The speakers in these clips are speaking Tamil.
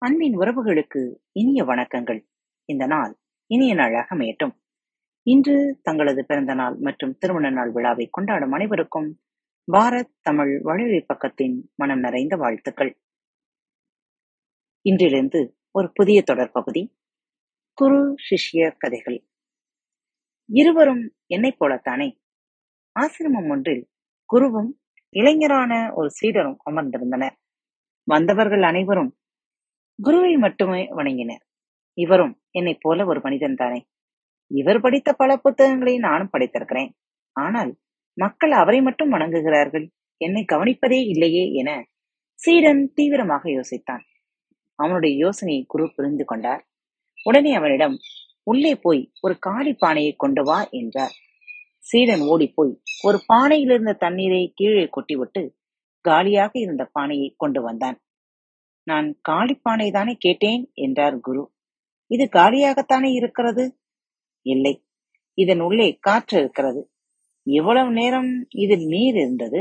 அன்பின் உறவுகளுக்கு இனிய வணக்கங்கள். இந்த நாள் இனிய நாளாக அமையட்டும் இன்று தங்களது பிறந்த நாள் மற்றும் திருமண நாள் விழாவை கொண்டாடும் அனைவருக்கும் பாரத் தமிழ் வழிவழி பக்கத்தின் மனம் நிறைந்த வாழ்த்துக்கள். இன்றிலிருந்து ஒரு புதிய தொடர் பகுதி. குரு சிஷ்ய கதைகள். இருவரும் என்னைப் போலத்தானே? ஆசிரமம் ஒன்றில் குருவும் இளைஞரான ஒரு சீடரும் அமர்ந்திருந்தனர். வந்தவர்கள் அனைவரும் குருவை மட்டுமே வணங்கினர். இவரும் என்னைப் போல ஒரு மனிதன் தானே. இவர் படித்த பல புத்தகங்களை நானும் படித்திருக்கிறேன். ஆனால் மக்கள் அவரை மட்டும் வணங்குகிறார்கள்? என்னை கவனிப்பதே இல்லையே என சீடன் தீவிரமாக யோசித்தான். அவனுடைய யோசனையை குரு புரிந்து கொண்டார். உடனே அவனிடம் உள்ளே போய் ஒரு காலி பானையை கொண்டு வா என்றார். சீடன் ஓடிப்போய் ஒரு பானையில் இருந்த தண்ணீரை கீழே கொட்டிவிட்டு காலியாக இருந்த பானையை கொண்டு வந்தான். நான் காளிப்பானை தானே கேட்டேன் என்றார் குரு. இது காலியாகத்தானே இருக்கிறது? இல்லை. இதன் உள்ளே காற்று இருக்கிறது. இவ்வளவு நேரம் இதில் நீர் இருந்தது.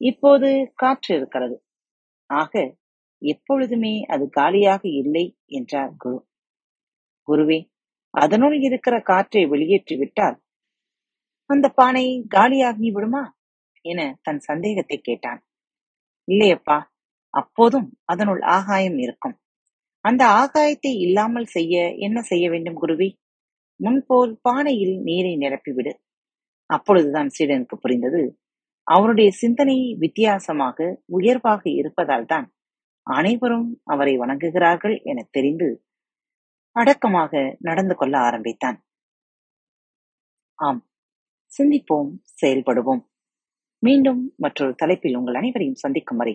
இப்போது காற்று இருக்கிறது. ஆக எப்பொழுதுமே அது காலியாக இல்லை என்றார் குரு. குருவே அதனுள் இருக்கிற காற்றை வெளியேற்றி விட்டால் அந்த பானை காலியாகி விடுமா என தன் சந்தேகத்தை கேட்டான். இல்லையப்பா அப்போதும் அதனுள் ஆகாயம் இருக்கும். அந்த ஆகாயத்தை இல்லாமல் செய்ய என்ன செய்ய வேண்டும் குருவி? முன்போல் பானையில் நீரை நிரப்பிவிடு. அப்பொழுதுதான் சீடனுக்கு புரிந்தது. அவருடைய சிந்தனை வித்தியாசமாக உயர்வாக இருப்பதால் தான் அனைவரும் அவரை வணங்குகிறார்கள் என தெரிந்து அடக்கமாக நடந்து கொள்ள ஆரம்பித்தான். ஆம் சிந்திப்போம் செயல்படுவோம். மீண்டும் மற்றொரு தலைப்பில் உங்கள் அனைவரையும் சந்திக்கும் வரை